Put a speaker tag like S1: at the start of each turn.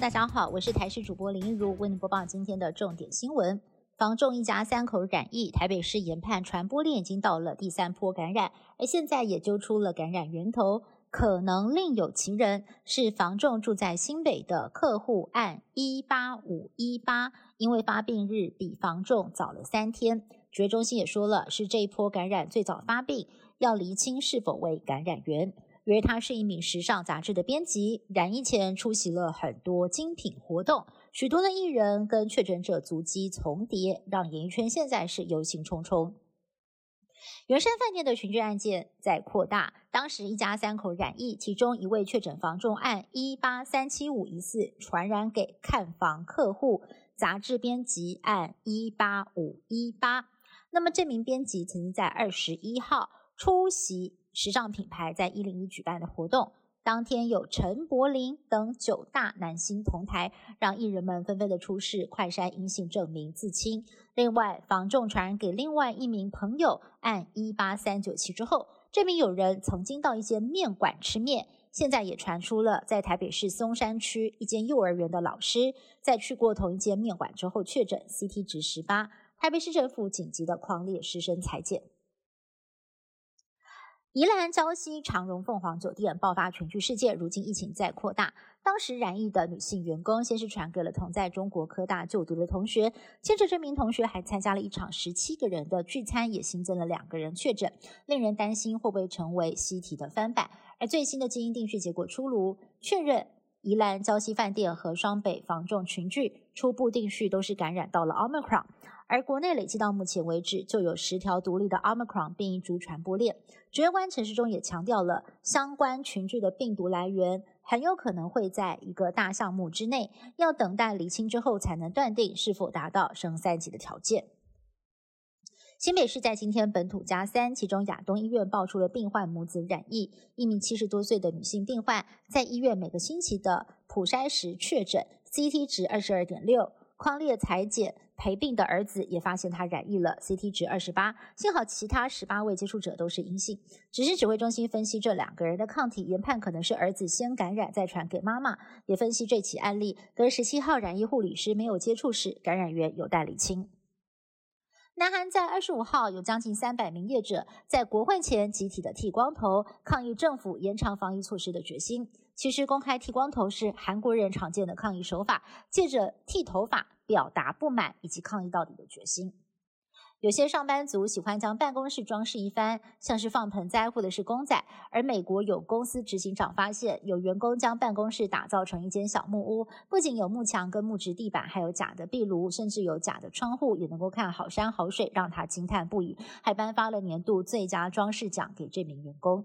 S1: 大家好，我是台视主播林一如，为您播报今天的重点新闻。房仲一家三口染疫，台北市研判传播链已经到了第三波感染，而现在也揪出了感染源头，可能另有其人，是房仲住在新北的客户按一八五一八，因为发病日比房仲早了三天。指挥中心也说了，是这一波感染最早发病，要厘清是否为感染源。因为他是一名时尚杂志的编辑，染疫前出席了很多精品活动，许多的艺人跟确诊者足迹重叠，让演艺圈现在是忧心忡忡。圆山饭店的群聚案件在扩大，当时一家三口染疫，其中一位确诊房中案一八三七五疑似传染给看房客户，杂志编辑案一八五一八。那么这名编辑曾经在二十一号出席。时尚品牌在一零一举办的活动，当天有陈柏霖等九大男星同台，让艺人们纷纷的出示快筛阴性证明自清。另外，防重传给另外一名朋友，按一八三九七之后，这名友人曾经到一间面馆吃面，现在也传出了在台北市松山区一间幼儿园的老师，在去过同一间面馆之后确诊 CT 值十八，台北市政府紧急的狂烈师生裁剪。宜兰礁溪长荣凤凰酒店爆发群聚事件，如今疫情在扩大。当时染疫的女性员工先是传给了同在中国科大就读的同学，接着这名同学还参加了一场十七个人的聚餐，也新增了两个人确诊，令人担心会不会成为西提的翻版。而最新的基因定序结果出炉，确认。宜兰礁溪饭店和双北防重群聚，初步定序都是感染到了 Omicron，而国内累计到目前为止就有十条独立的 Omicron 变异株传播链。指挥官陈时中也强调了，相关群聚的病毒来源很有可能会在一个大项目之内，要等待厘清之后才能断定是否达到升三级的条件。新北市在今天本土加三，其中亚东医院爆出了病患母子染疫，一名七十多岁的女性病患在医院每个星期的普筛时确诊，CT 值二十二点六，匡烈裁剪陪病的儿子也发现他染疫了，CT 值二十八，幸好其他十八位接触者都是阴性，只是指挥中心分析这两个人的抗体研判可能是儿子先感染再传给妈妈，也分析这起案例跟十七号染疫护理师没有接触时感染源有待厘清。南韩在二十五号有将近三百名业者在国会前集体的剃光头，抗议政府延长防疫措施的决心。其实，公开剃光头是韩国人常见的抗议手法，借着剃头发表达不满以及抗议到底的决心。有些上班族喜欢将办公室装饰一番，像是放盆栽或者是公仔。而美国有公司执行长发现，有员工将办公室打造成一间小木屋，不仅有木墙跟木质地板，还有假的壁炉，甚至有假的窗户，也能够看好山好水，让他惊叹不已，还颁发了年度最佳装饰奖给这名员工。